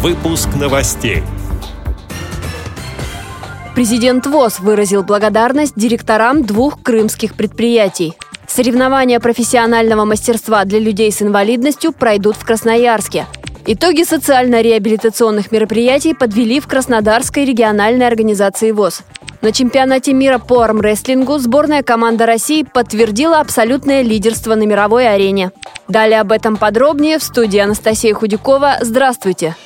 Выпуск новостей. Президент ВОЗ выразил благодарность директорам двух крымских предприятий. Соревнования профессионального мастерства для людей с инвалидностью пройдут в Красноярске. Итоги социально-реабилитационных мероприятий подвели в Краснодарской региональной организации ВОЗ. На чемпионате мира по армрестлингу сборная команда России подтвердила абсолютное лидерство на мировой арене. Далее об этом подробнее в студии Анастасия Худякова. Здравствуйте!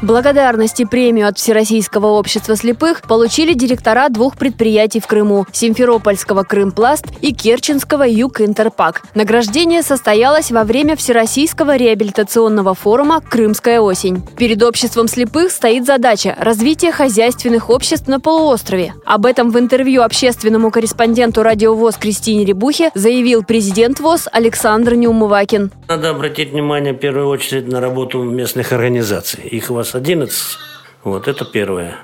Благодарность и премию от Всероссийского общества слепых получили директора двух предприятий в Крыму – Симферопольского «Крымпласт» и Керченского «Юг Интерпак». Награждение состоялось во время Всероссийского реабилитационного форума «Крымская осень». Перед обществом слепых стоит задача – развитие хозяйственных обществ на полуострове. Об этом в интервью общественному корреспонденту радио ВОЗ Кристине Рябухе заявил президент ВОЗ Александр Неумывакин. Надо обратить внимание в первую очередь на работу местных организаций. Их вас 11. Вот это первое.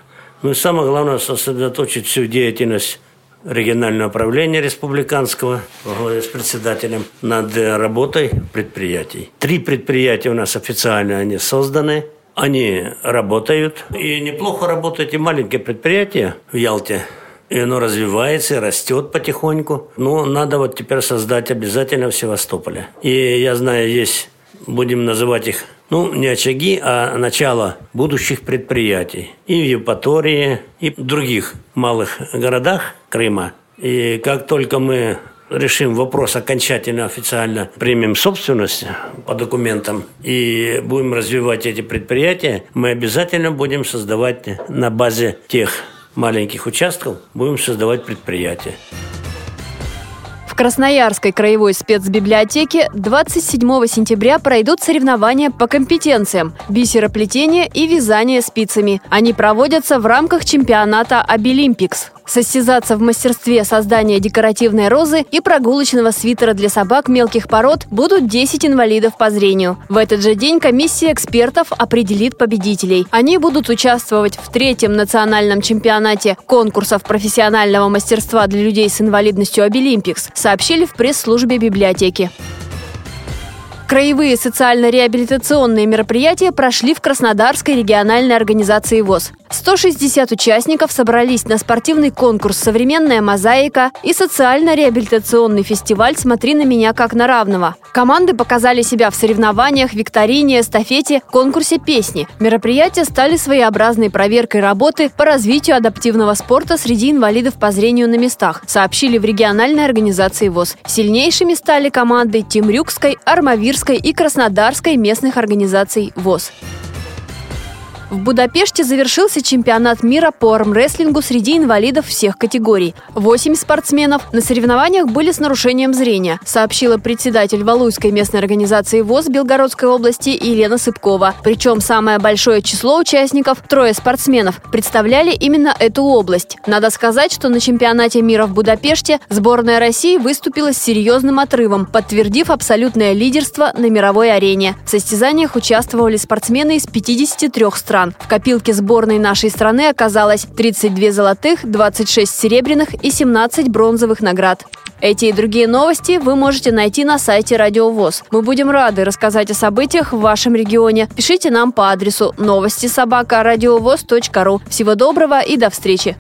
Ну и самое главное сосредоточить всю деятельность регионального управления республиканского с председателем над работой предприятий. Три предприятия у нас официально они созданы. Они работают. И неплохо работают и маленькие предприятия в Ялте. И оно развивается, растет потихоньку. Но надо вот теперь создать обязательно в Севастополе. И я знаю, есть, будем называть их ну, не очаги, а начало будущих предприятий. И в Евпатории, и в других малых городах Крыма. И как только мы решим вопрос окончательно, официально примем собственность по документам и будем развивать эти предприятия, мы обязательно будем создавать на базе тех маленьких участков, будем создавать предприятия. Красноярской краевой спецбиблиотеке 27 сентября пройдут соревнования по компетенциям – бисероплетение и вязание спицами. Они проводятся в рамках чемпионата «Абилимпикс». Состязаться в мастерстве создания декоративной розы и прогулочного свитера для собак мелких пород будут 10 инвалидов по зрению. В этот же день комиссия экспертов определит победителей. Они будут участвовать в третьем национальном чемпионате конкурсов профессионального мастерства для людей с инвалидностью «Абилимпикс», сообщили в пресс-службе библиотеки. Краевые социально-реабилитационные мероприятия прошли в Краснодарской региональной организации ВОЗ. 160 участников собрались на спортивный конкурс «Современная мозаика» и социально-реабилитационный фестиваль «Смотри на меня как на равного». Команды показали себя в соревнованиях, викторине, эстафете, конкурсе песни. Мероприятия стали своеобразной проверкой работы по развитию адаптивного спорта среди инвалидов по зрению на местах, сообщили в региональной организации ВОЗ. Сильнейшими стали команды Тимрюкской, Армавирской и Краснодарской местных организаций ВОЗ. В Будапеште завершился чемпионат мира по армрестлингу среди инвалидов всех категорий. Восемь спортсменов на соревнованиях были с нарушением зрения, сообщила председатель Валуйской местной организации ВОЗ Белгородской области Елена Сыпкова. Причем самое большое число участников, трое спортсменов, представляли именно эту область. Надо сказать, что на чемпионате мира в Будапеште сборная России выступила с серьезным отрывом, подтвердив абсолютное лидерство на мировой арене. В состязаниях участвовали спортсмены из 53 стран стран. В копилке сборной нашей страны оказалось 32 золотых, 26 серебряных и 17 бронзовых наград. Эти и другие новости вы можете найти на сайте Радио ВОЗ. Мы будем рады рассказать о событиях в вашем регионе. Пишите нам по адресу новости собака ру. Всего доброго и до встречи!